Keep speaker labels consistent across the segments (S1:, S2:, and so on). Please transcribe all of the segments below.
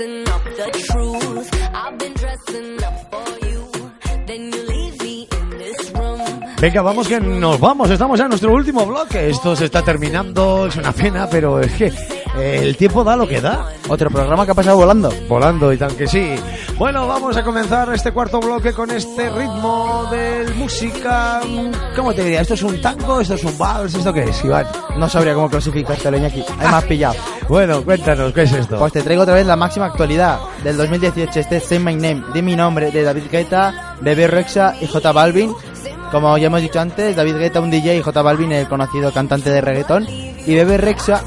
S1: I've been dressing up for you. Then you leave me in this room.
S2: Venga, vamos que nos vamos. Estamos ya en nuestro último bloque. Esto se está terminando. Es una pena, pero es que el tiempo da lo que da.
S3: Otro programa que ha pasado volando.
S2: Volando y tal que sí. Bueno, vamos a comenzar este cuarto bloque con este ritmo de música. ¿Cómo te diría? ¿Esto es un tango? ¿Esto es un vals? ¿Esto qué es, Iván?
S3: No sabría cómo clasificártelo, me has pillado.
S2: Bueno, cuéntanos, ¿qué es esto?
S3: Pues te traigo otra vez la máxima actualidad del 2018. Este es Say My Name, di mi nombre, de David Guetta, Bebé Rexha y J Balvin. Como ya hemos dicho antes, David Guetta un DJ y J Balvin el conocido cantante de reggaetón. Y Bebé Rexha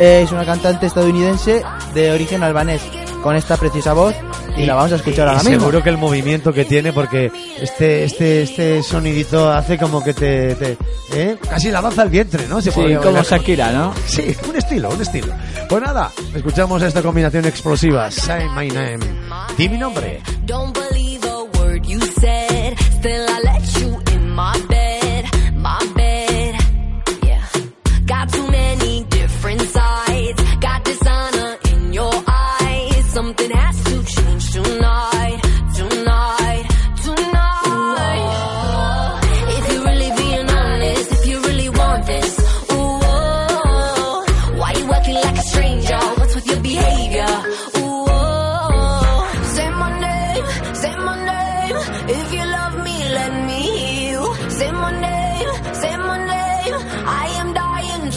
S3: es una cantante estadounidense de origen albanés con esta preciosa voz y, la vamos a escuchar ahora
S2: Y
S3: mismo.
S2: Seguro que el movimiento que tiene, porque este este este sonidito hace como que te, te- ¿eh? casi la danza al vientre, ¿no? Se
S4: Sí,
S2: podría
S4: como. Shakira, ¿no?
S2: Sí, un estilo, un estilo. Pues nada, escuchamos esta combinación explosiva. Say my name. Di mi nombre.
S1: Don't believe a word you said.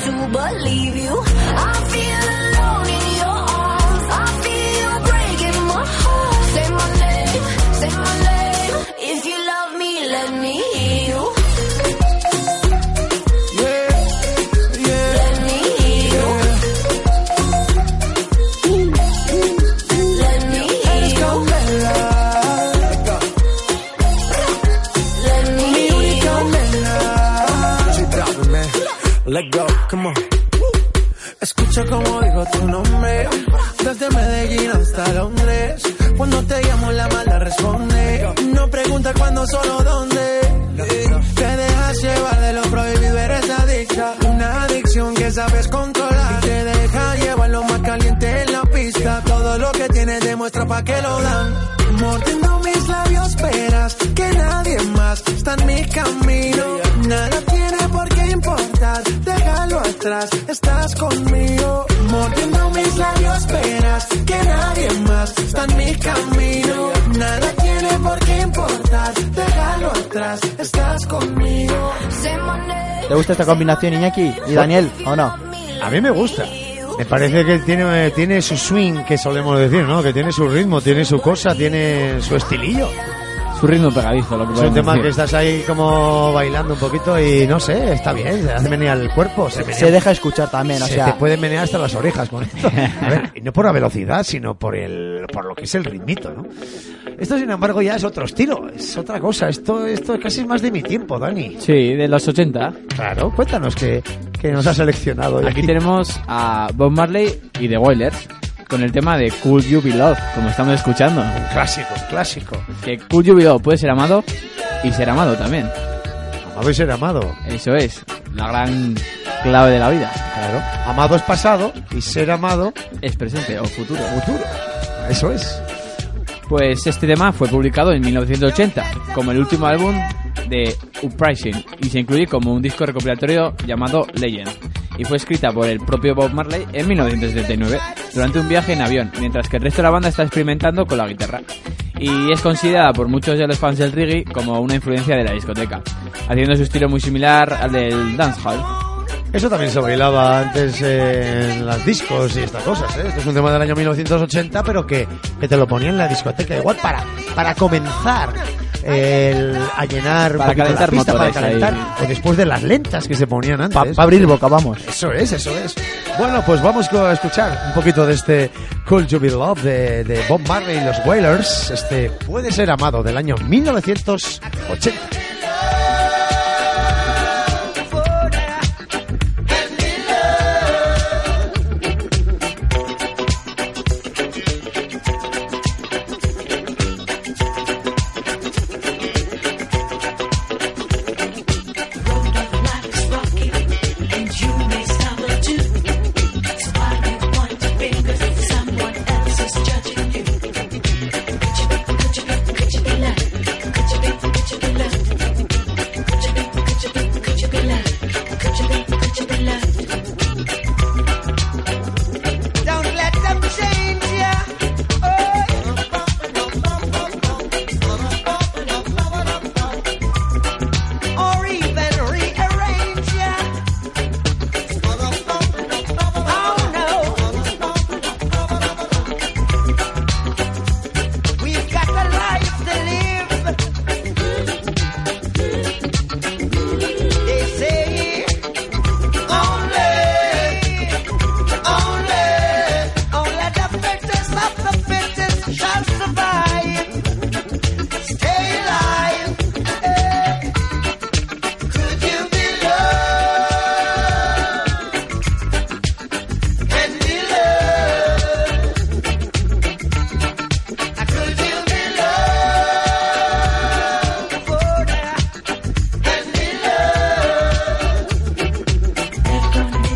S1: To believe you. I feel
S5: tu nombre, desde Medellín hasta Londres. Cuando te llamo la mala responde. No pregunta cuándo, solo dónde. Te dejas llevar de lo prohibido, eres adicta. Una adicción que sabes controlar. Y te deja llevar lo más caliente en la pista. Todo lo que tienes demuestra pa' que lo dan. Mordiendo mis labios, esperas que nadie más está en mi camino. Nada importar, déjalo atrás, estás conmigo. Mordiendo mis labios, esperas que nadie más está en mi camino. Nada tiene por qué importar, déjalo atrás, estás conmigo.
S3: ¿Te gusta esta combinación, Iñaki? ¿Y Daniel? ¿O no?
S2: A mí me gusta. Me parece que tiene, tiene su swing, que solemos decir, ¿no? Que tiene su ritmo, tiene su cosa, tiene su estilillo.
S4: Su ritmo pegadizo, lo que
S2: Es un tema
S4: decir.
S2: que estás ahí como bailando un poquito y no sé, está bien, se hace menear el cuerpo, se,
S3: Se deja escuchar también, o
S2: se
S3: sea...
S2: te pueden menear hasta las orejas con esto. A ver, y no por la velocidad, sino por el por lo que es el ritmito, ¿no? Esto, sin embargo, ya es otro estilo, es otra cosa. Esto, esto casi es más de mi tiempo, Dani.
S4: Sí, de los 80.
S2: Claro, cuéntanos que, que nos has seleccionado. hoy
S4: Aquí tenemos a Bob Marley y The Wailers con el tema de Cool You Be Loved, como estamos escuchando.
S2: un clásico, clásico.
S4: Que Cool You Be Loved puede ser amado y ser amado también.
S2: Amado y ser amado.
S4: Eso es, la gran clave de la vida.
S2: Claro. Amado es pasado y ser amado,
S4: Es presente o futuro.
S2: futuro. Eso es.
S4: Pues este tema fue publicado en 1980 como el último álbum de Uprising y se incluye como un disco recopilatorio llamado Legend y fue escrita por el propio Bob Marley en 1979 durante un viaje en avión, mientras que el resto de la banda está experimentando con la guitarra. Y es considerada por muchos de los fans del reggae como una influencia de la discoteca, haciendo su estilo muy similar al del dancehall.
S2: Eso también se bailaba antes en las discos y estas cosas, ¿eh? Esto es un tema del año 1980, pero que, que te lo ponía en la discoteca. Igual para, para comenzar el, a llenar
S4: Para calentar
S2: la pista, para calentar.
S4: ahí.
S2: O después de las lentas que se ponían antes.
S3: Para abrir boca, vamos.
S2: Eso es, eso es. Bueno, pues vamos a escuchar un poquito de este Cool You Be Love de, de Bob Marley y los Wailers. Este puede ser amado del año 1980.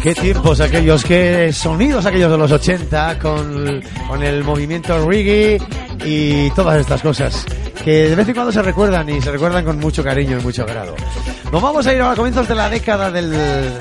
S2: Qué tiempos aquellos, qué sonidos aquellos de los 80 con, con el movimiento reggae y todas estas cosas que de vez en cuando se recuerdan y se recuerdan con mucho cariño y mucho grado. Nos vamos a ir a comienzos de la década del,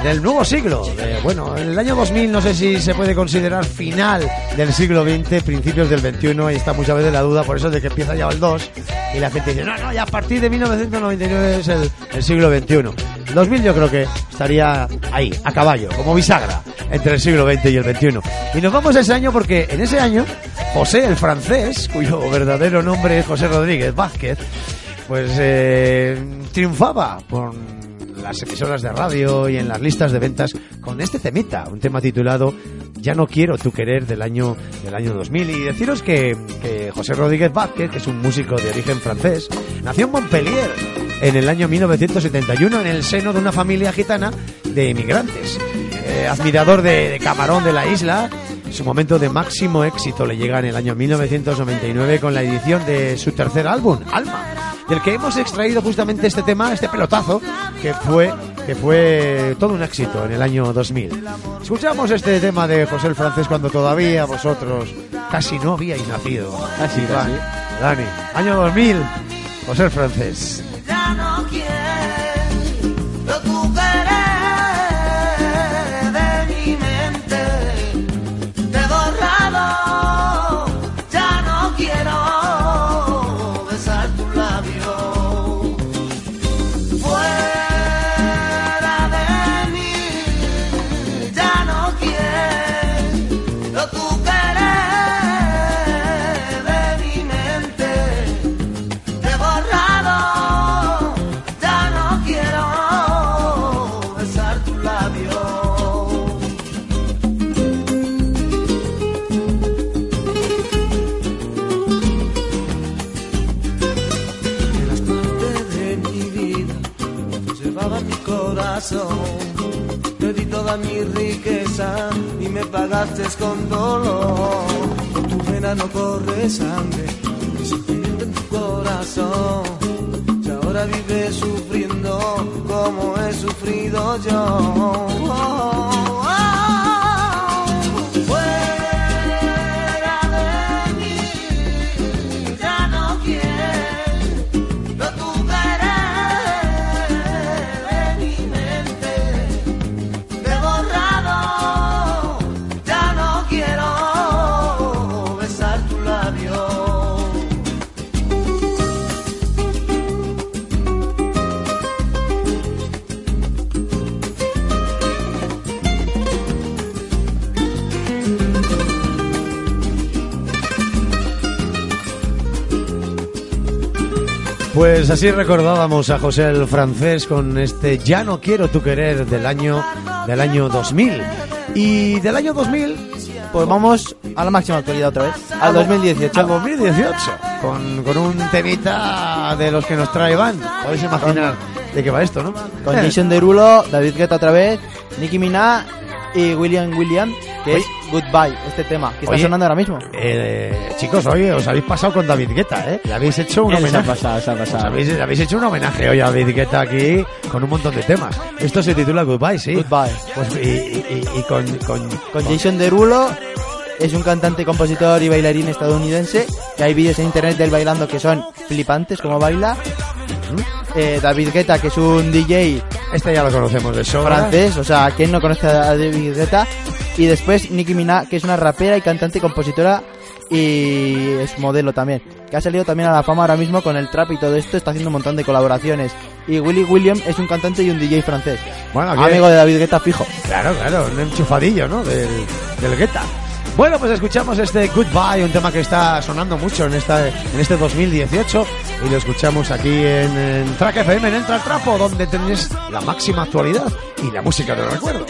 S2: del nuevo siglo. De- bueno, el año 2000 no sé si se puede considerar final del siglo XX, principios del XXI, y está muchas veces la duda por eso de que empieza ya el 2 y la gente dice, no, no, ya a partir de 1999 es el, el siglo XXI. El 2000 yo creo que estaría ahí, a caballo, como bisagra, entre el siglo XX y el XXI. Y nos vamos a ese año porque en ese año José, el francés, cuyo verdadero nombre es José Rodríguez Vázquez, pues eh, triunfaba por las emisoras de radio y en las listas de ventas con este temita, un tema titulado Ya no quiero tu querer del año del año 2000 y deciros que, que José Rodríguez Vázquez, que es un músico de origen francés, nació en Montpellier en el año 1971 en el seno de una familia gitana de inmigrantes. Eh, admirador de, de Camarón de la isla, su momento de máximo éxito le llega en el año 1999 con la edición de su tercer álbum, Alma, del que hemos extraído justamente este tema, este pelotazo, que fue, que fue todo un éxito en el año 2000. Escuchamos este tema de José el Francés cuando todavía vosotros casi no habíais nacido.
S4: Casi,
S2: Iván,
S4: casi.
S2: Dani, año 2000, José el Francés.
S6: No quiero tu pagaste con dolor. Por tu vena no corre sangre, mi sentimiento en tu corazón. Y ahora vives sufriendo como he sufrido yo. Fuera
S2: Pues así recordábamos a José el francés con este Ya no quiero tu querer del año del año 2000. Y del año 2000
S3: Pues vamos a la máxima actualidad otra vez, al 2018.
S2: al 2018 con, con un temita de los que nos trae Van. Podéis imaginar de qué va esto, ¿no?
S3: Con
S2: Eh,
S3: Jason Derulo, David Guetta otra vez, Nicki Minaj y William William, que es Goodbye, este tema, que está
S2: Oye.
S3: sonando ahora mismo.
S2: eh, chicos, oye, os habéis pasado con David Guetta, ¿eh? Le habéis hecho un
S4: Él se ha
S2: homenaje.
S4: pasado, se ha
S2: Os
S4: pasado.
S2: habéis, le habéis hecho un homenaje hoy a David Guetta aquí con un montón de temas. Esto se titula Goodbye, sí.
S3: Goodbye.
S2: Pues, y, y- y con, con,
S3: Con Jason Derulo, es un cantante, compositor y bailarín estadounidense, que hay vídeos en internet del bailando que son flipantes como baila. Eh, David Guetta, que es un DJ
S2: Este ya lo conocemos de sobra.
S3: francés, o sea, ¿quién no conoce a David Guetta? Y después Nicki Minaj, que es una rapera y cantante, compositora y es modelo también. Que ha salido también a la fama ahora mismo con el trap y todo esto, está haciendo un montón de colaboraciones. Y Willy William es un cantante y un DJ francés.
S2: Bueno, aquí-
S3: Amigo de David Guetta fijo.
S2: Claro, claro, un enchufadillo, ¿no? Del, del Guetta. Bueno, pues escuchamos este Goodbye, un tema que está sonando mucho en esta en este 2018 y lo escuchamos aquí en, en Track FM, en Entra al Trapo, donde tenéis la máxima actualidad y la música del recuerdo.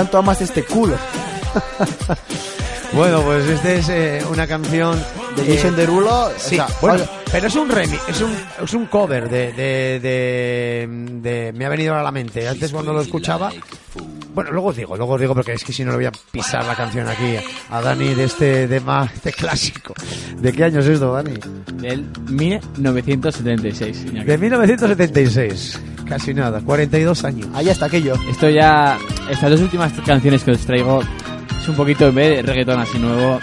S1: ¿Cuánto amas este culo?
S2: Bueno, pues este es eh, una canción
S3: De
S2: eh,
S3: Jason o
S2: Sí,
S3: sea,
S2: bueno, pero es un remix, es un, es un cover de, de, de, de- Me ha venido a la mente. Antes cuando lo escuchaba... Bueno, luego os digo, luego os digo porque es que si no le voy a pisar la canción aquí a Dani de este de más este clásico. ¿De qué año es esto, Dani?
S4: Del 1976. Iñaki.
S2: De 1976. Casi nada, 42 años.
S3: ahí está aquello.
S4: Esto ya, estas dos últimas canciones que os traigo es un poquito en vez de reggaetón así nuevo,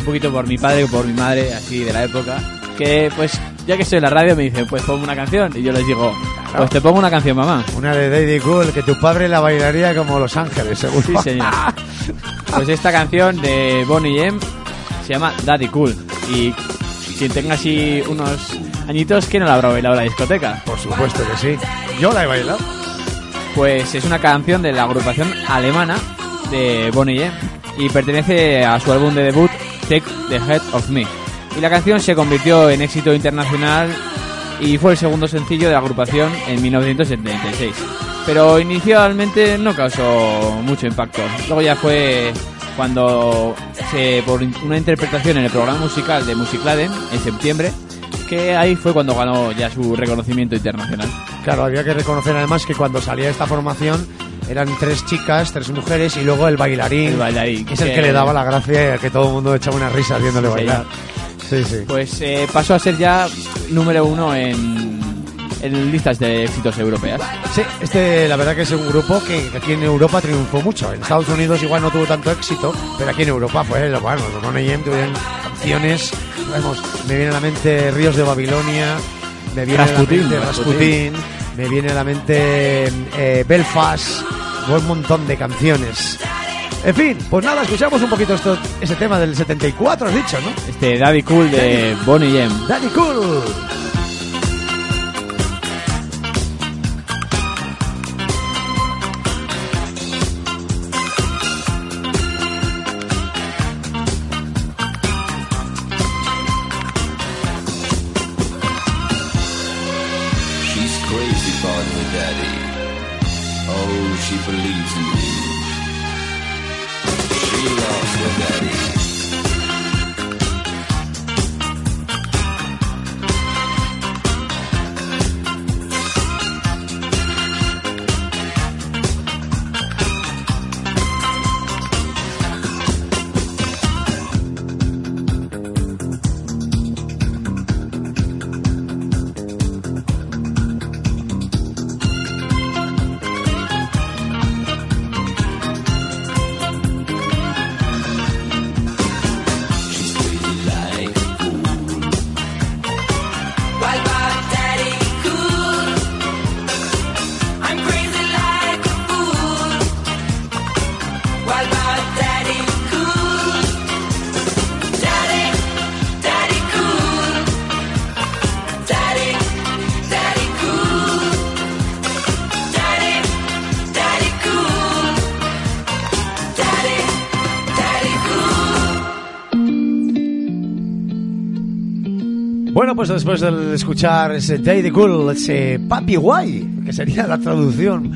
S4: un poquito por mi padre o por mi madre, así de la época, que pues ya que estoy en la radio me dicen, pues pongo una canción y yo les digo, pues te pongo una canción mamá.
S2: Una de Daddy Cool que tu padre la bailaría como Los Ángeles, seguro.
S4: Sí, señor. Pues esta canción de Bonnie M se llama Daddy Cool y quien tenga así unos añitos, que no la habrá bailado en la discoteca?
S2: Por supuesto que sí. Yo la he bailado.
S4: Pues es una canción de la agrupación alemana de Bonnie M y pertenece a su álbum de debut Take the Head of Me. Y la canción se convirtió en éxito internacional y fue el segundo sencillo de la agrupación en 1976. Pero inicialmente no causó mucho impacto. Luego ya fue cuando se, por una interpretación en el programa musical de Musicladen en septiembre, que ahí fue cuando ganó ya su reconocimiento internacional.
S2: Claro, había que reconocer además que cuando salía esta formación eran tres chicas, tres mujeres y luego el bailarín.
S4: El bailarín,
S2: que es el
S4: que-
S2: que le daba la gracia y que todo el mundo echaba una risa viéndole
S4: Sí,
S2: bailar. Sí, sí.
S4: Pues eh, pasó a ser ya número uno en, en listas de éxitos europeas.
S2: Sí, este la verdad que es un grupo que aquí en Europa triunfó mucho. En Estados Unidos igual no tuvo tanto éxito, pero aquí en Europa fue, lo- bueno, los M tuvieron canciones, me viene a la mente Ríos de Babilonia, me viene
S4: Rasputin,
S2: a la mente
S4: Rasputin.
S2: Rasputin, me viene a la mente eh, Belfast, un montón de canciones. En fin, pues nada, escuchamos un poquito esto, ese tema del 74, has dicho, ¿no?
S4: Este Daddy Cool de Bonnie M.
S2: Daddy Cool. Pues después de escuchar ese Daddy Cool, ese Papi Guay, que sería la traducción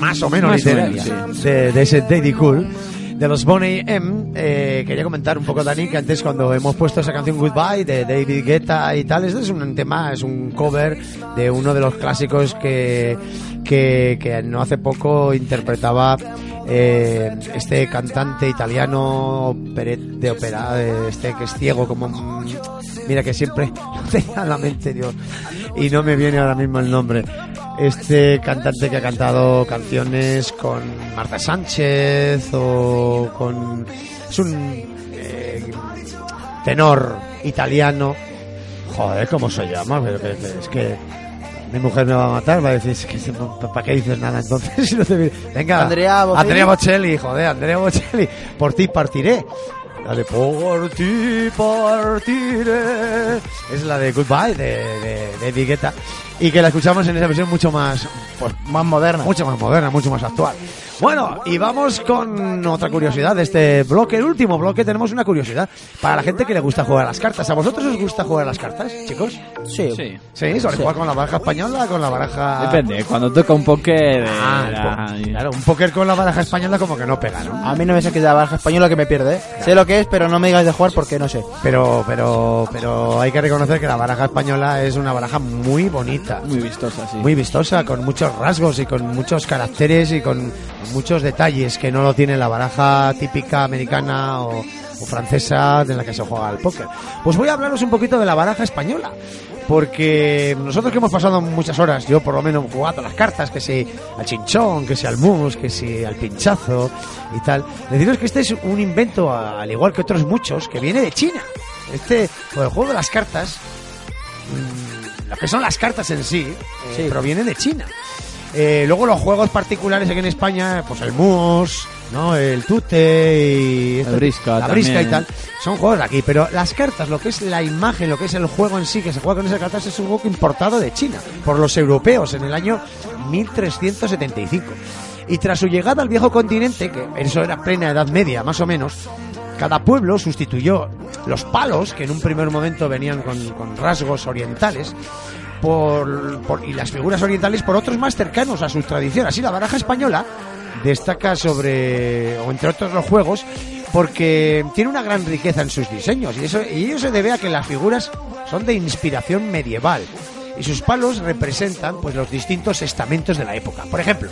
S2: más o menos
S4: Más o
S2: literaria
S4: menos,
S2: de, de ese Daddy Cool, de los Bonnie M, eh, quería comentar un poco, Dani, que antes cuando hemos puesto esa canción Goodbye de David Guetta y tal, este es un tema, es un cover de uno de los clásicos que, que, que no hace poco interpretaba eh, este cantante italiano de ópera, eh, este que es ciego como... Mira que siempre lo tenía en la mente, Dios. Y no me viene ahora mismo el nombre. Este cantante que ha cantado canciones con Marta Sánchez o con... Es un eh, tenor italiano. Joder, ¿cómo se llama? Pero que- que- Es que Mi mujer me va a matar, va a decir, "Es que ¿para qué dices nada entonces? Si no te- Venga,
S3: Andrea Bocelli.
S2: Andrea Bocelli, joder, Andrea Bocelli, por ti partiré. La de por ti partiré. Es la de Goodbye de, de, de Vigueta. Y que la escuchamos en esa versión mucho más, pues,
S3: Más moderna.
S2: mucho más moderna, mucho más actual. Bueno, y vamos con otra curiosidad de este bloque, el último bloque, tenemos una curiosidad para la gente que le gusta jugar a las cartas. ¿A vosotros os gusta jugar a las cartas, chicos?
S3: Sí.
S4: Sí.
S2: Sí, sobre jugar con la baraja española, con la baraja...
S4: Depende, cuando toca un póker... eh,
S2: Ah,
S4: la-
S2: po- claro, un póker con la baraja española como que no pega, ¿no?
S3: A mí no me saques de la baraja española que me pierde, ¿eh? Sé lo que es, pero no me digas de jugar porque no sé.
S2: Pero, pero, pero hay que reconocer que la baraja española es una baraja muy bonita.
S4: Muy vistosa, sí.
S2: muy vistosa, con muchos rasgos y con muchos caracteres y con muchos detalles que no lo tiene la baraja típica americana o, o francesa de la que se juega al póker. Pues voy a hablaros un poquito de la baraja española. Porque nosotros que hemos pasado muchas horas, yo por lo menos jugando las cartas, que si al chinchón, que si al mus, que si al pinchazo y tal, deciros que este es un invento, al igual que otros muchos, que viene de China. Este, pues el juego de las cartas, mm, lo que son las cartas en sí, eh,
S3: Sí.
S2: proviene de China. Eh, luego los juegos particulares aquí en España, pues el mus, ¿no? El tute y
S4: El brisca
S2: la brisca y tal, son juegos de aquí. Pero las cartas, lo que es la imagen, lo que es el juego en sí, que se juega con esas cartas, es un juego importado de China por los europeos en el año 1375. Y tras su llegada al viejo continente, que eso era plena Edad Media, más o menos, cada pueblo sustituyó los palos, que en un primer momento venían con, con rasgos orientales, por, por- y las figuras orientales por otros más cercanos a sus tradiciones. Así la baraja española destaca sobre, o entre otros los juegos, porque tiene una gran riqueza en sus diseños y eso y ello se debe a que las figuras son de inspiración medieval y sus palos representan pues los distintos estamentos de la época. Por ejemplo,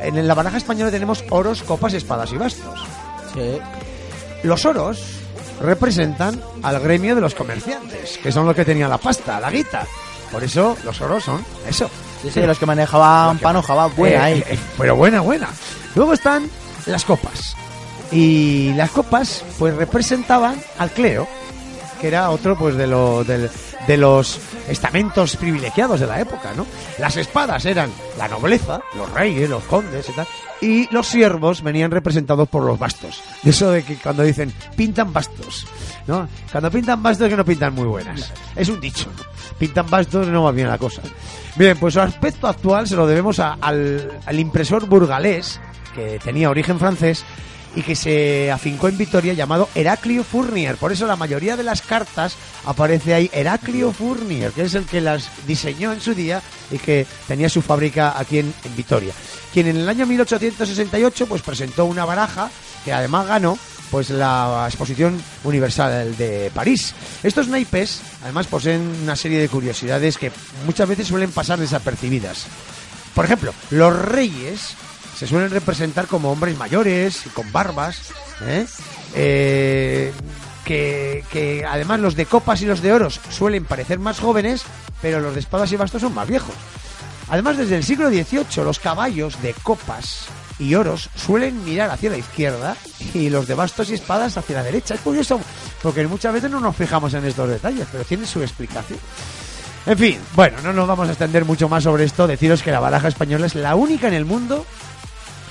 S2: en la baraja española tenemos oros, copas, espadas y bastos.
S3: Sí.
S2: Los oros representan al gremio de los comerciantes, que son los que tenían la pasta, la guita. Por eso los oros son eso.
S3: Sí, sí, los que manejaban panoja, buena
S2: Eh,
S3: ahí.
S2: eh, pero buena, buena. Luego están las copas. Y las copas, pues representaban al clero, que era otro, pues, de, lo, del- de los estamentos privilegiados de la época, ¿no? Las espadas eran la nobleza, los reyes, los condes y tal. Y los siervos venían representados por los bastos. Eso de que cuando dicen pintan bastos, ¿no? Cuando pintan bastos que no pintan muy buenas. Es un dicho. Pintan bastos no va bien la cosa. Bien, pues su aspecto actual se lo debemos a- al impresor burgalés, que tenía origen francés, y que se afincó en Vitoria llamado Heraclio Fournier. Por eso la mayoría de las cartas aparece ahí Heraclio Fournier, que es el que las diseñó en su día y que tenía su fábrica aquí en, en Vitoria. Quien en el año 1868 pues presentó una baraja que además ganó pues la exposición universal de París. Estos naipes además poseen una serie de curiosidades que muchas veces suelen pasar desapercibidas. Por ejemplo, los reyes se suelen representar como hombres mayores, y con barbas, ¿eh? Eh, que, que además los de copas y los de oros suelen parecer más jóvenes, pero los de espadas y bastos son más viejos. Además, desde el siglo XVIII, los caballos de copas y oros suelen mirar hacia la izquierda y los de bastos y espadas hacia la derecha. Es curioso, porque muchas veces no nos fijamos en estos detalles, pero tiene su explicación. En fin, bueno, no nos vamos a extender mucho más sobre esto. Deciros que la baraja española es la única en el mundo,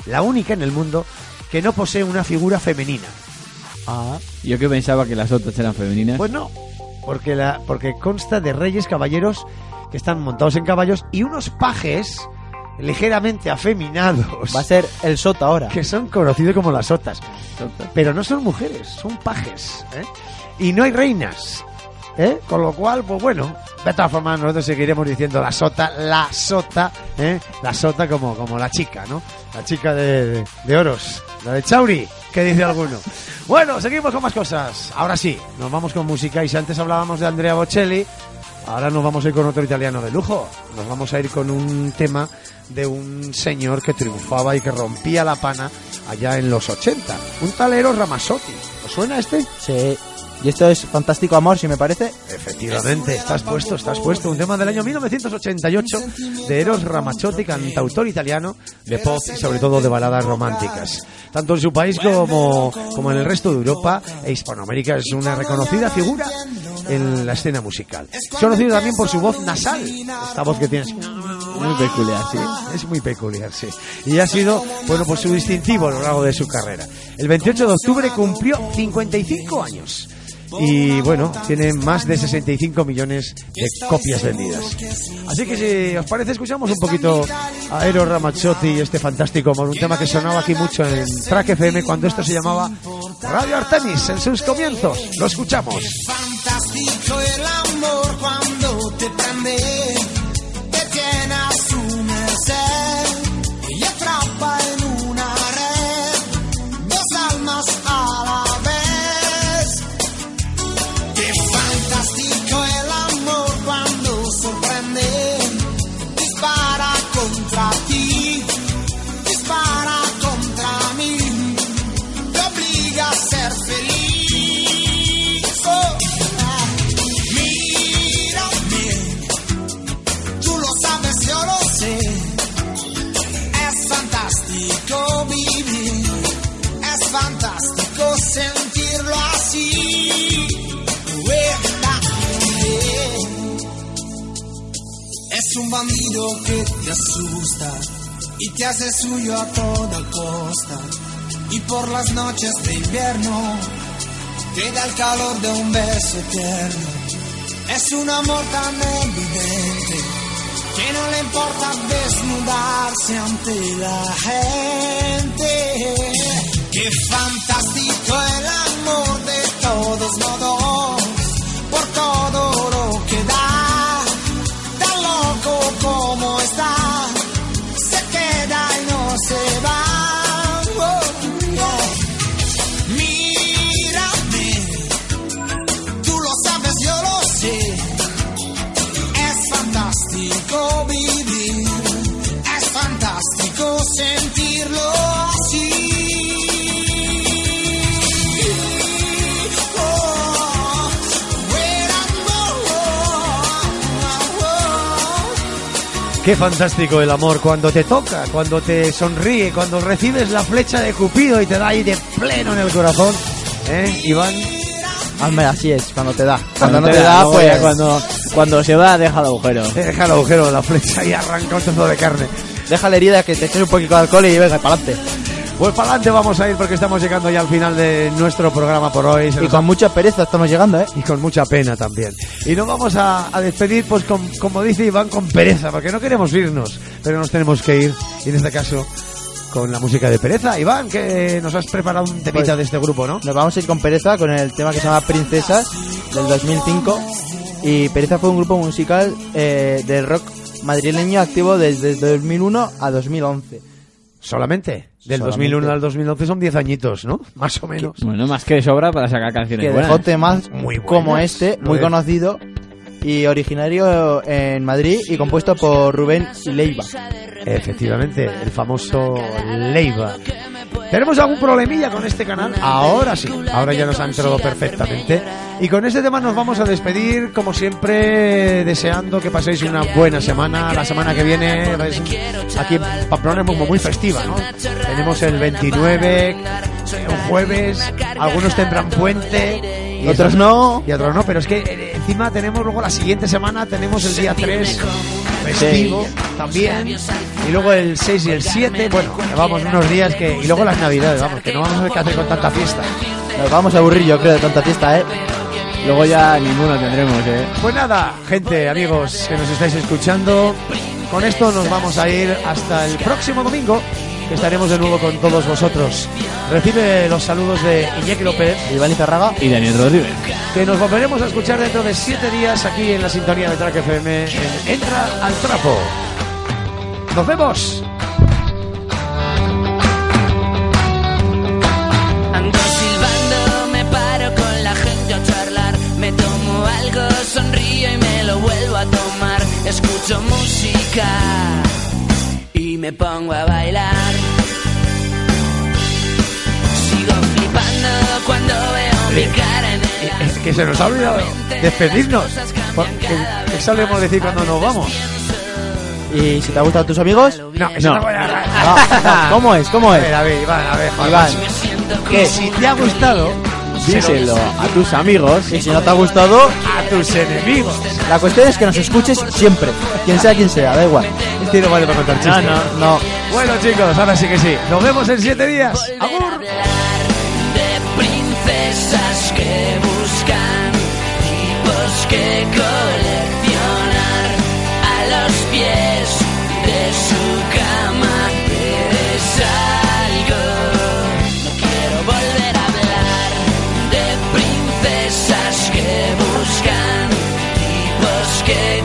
S2: la única en el mundo que no posee una figura femenina.
S3: Ah,
S4: Yo que pensaba que las otras eran femeninas.
S2: Pues no, porque, la, porque consta de reyes caballeros que están montados en caballos y unos pajes ligeramente afeminados
S3: va a ser el sota ahora.
S2: que son conocidos como las sotas. Pero no son mujeres, son pajes. ¿eh? Y no hay reinas. ¿Eh? Con lo cual, pues bueno, de todas formas nosotros seguiremos diciendo la sota, la sota, ¿eh? la sota como, como la chica, ¿no? La chica de, de- de oros, la de Chauri, que dice alguno. Bueno, seguimos con más cosas. Ahora sí, nos vamos con música y si antes hablábamos de Andrea Bocelli, ahora nos vamos a ir con otro italiano de lujo. Nos vamos a ir con un tema de un señor que triunfaba y que rompía la pana allá en los 80. Un talero Ramazzotti. ¿Os suena este?
S3: Sí. Y esto es Fantástico Amor, si me parece.
S2: Efectivamente, estás puesto, estás puesto. Un tema del año 1988 de Eros Ramazzotti, cantautor italiano de pop y sobre todo de baladas románticas. Tanto en su país como, como en el resto de Europa e Hispanoamérica es una reconocida figura en la escena musical. Es conocido también por su voz nasal, esta voz que tiene así,
S4: Muy peculiar, sí.
S2: Es muy peculiar, sí. Y ha sido, bueno, pues su distintivo a lo largo de su carrera. El 28 de octubre cumplió 55 años. Y bueno, tiene más de 65 millones de copias vendidas. Así que si os parece, escuchamos un poquito a Eros Ramazzotti y este fantástico amor, un tema que sonaba aquí mucho en Track FM cuando esto se llamaba Radio Artemis en sus comienzos. Lo escuchamos.
S5: Fantástico el amor cuando te prende, Es un bandido que te asusta y te hace suyo a toda costa. Y por las noches de invierno te da el calor de un beso eterno. Es un amor tan evidente que no le importa desnudarse ante la gente. Qué fantástico el amor de todos modos,
S2: Qué fantástico el amor cuando te toca, cuando te sonríe, cuando recibes la flecha de Cupido y te da ahí de pleno en el corazón. ¿Eh, Iván?
S3: Hazme así es, cuando te da. Cuando no te
S4: da,
S3: pues...
S4: cuando, cuando se va, deja el agujero.
S2: Deja el agujero la flecha y arranca un trozo de carne.
S3: Deja la herida que te eches un poquito de alcohol y venga, para adelante.
S2: Pues para adelante vamos a ir porque estamos llegando ya al final de nuestro programa por hoy. Se
S3: Y con mucha pereza estamos llegando, ¿eh?
S2: y con mucha pena también. Y nos vamos a, a despedir, pues con- como dice Iván, con pereza, porque no queremos irnos, pero nos tenemos que ir. Y en este caso, con la música de pereza. Iván, que nos has preparado un temita
S3: Pues-
S2: de este grupo, ¿no?
S3: Nos vamos a ir con Pereza con el tema que se llama Princesas del 2005. Y Pereza fue un grupo musical eh, del rock madrileño activo desde 2001 a 2011.
S2: Solamente. Del
S3: Solamente.
S2: 2001 al 2011 son 10 añitos, ¿no? Más o menos.
S4: Bueno, más que de sobra para sacar canciones
S3: Que
S4: buenas.
S3: dejó temas
S2: Muy buenas.
S3: como este, muy conocido y originario en Madrid y compuesto por Rubén Leiva.
S2: Efectivamente, el famoso Leiva. ¿Tenemos algún problemilla con este canal? Ahora sí, ahora ya nos ha entrado perfectamente. Y con este tema nos vamos a despedir, como siempre, deseando que paséis una buena semana. La semana que viene, es- aquí en Pamplona es como muy festiva, ¿no? Tenemos el 29, eh, un jueves, algunos tendrán puente. Y
S3: Otros no.
S2: Y otros no, pero es que eh, encima tenemos luego la siguiente semana, tenemos el día 3 festivo también. Y luego el 6 y el 7, bueno, vamos unos días que... Y luego las navidades, vamos, que no vamos a ver qué hacer con tanta fiesta.
S3: Nos vamos a aburrir, yo creo, de tanta fiesta, ¿eh?
S4: Luego ya ninguno tendremos, ¿eh?
S2: Pues nada, gente, amigos que nos estáis escuchando, con esto nos vamos a ir hasta el próximo domingo, estaremos de nuevo con todos vosotros. Recibe los saludos de Iñaki López,
S3: Iván Izarraga.
S4: Y Daniel Rodríguez.
S2: que nos volveremos a escuchar dentro de 7 días aquí en la sintonía de Track FM en Entra al Trapo. ¡Nos vemos!
S7: Ando silbando, me paro con la gente a charlar. Me tomo algo, sonrío y me lo vuelvo a tomar. Escucho música me pongo a bailar. Sigo flipando cuando veo mi cara en el
S2: Es que se nos ha olvidado despedirnos. ¿Qué solemos decir cuando nos vamos?
S3: Y si te ha gustado tus amigos,
S2: No, eso no, voy a...
S3: no, no, ¿cómo es? ¿Cómo
S2: A
S3: es?
S2: ver, a ver, Iván, a ver,
S3: Iván.
S2: Que si te ha gustado,
S4: díselo a tus amigos.
S3: Y si no te ha gustado,
S2: a tus enemigos.
S3: la cuestión es que nos escuches siempre. Quien sea quien sea, da igual.
S2: Este no vale para contar chistes.
S3: No.
S2: Bueno, chicos, ahora sí que sí. Nos vemos en siete días.
S7: Volver a hablar de princesas que buscan tipos que de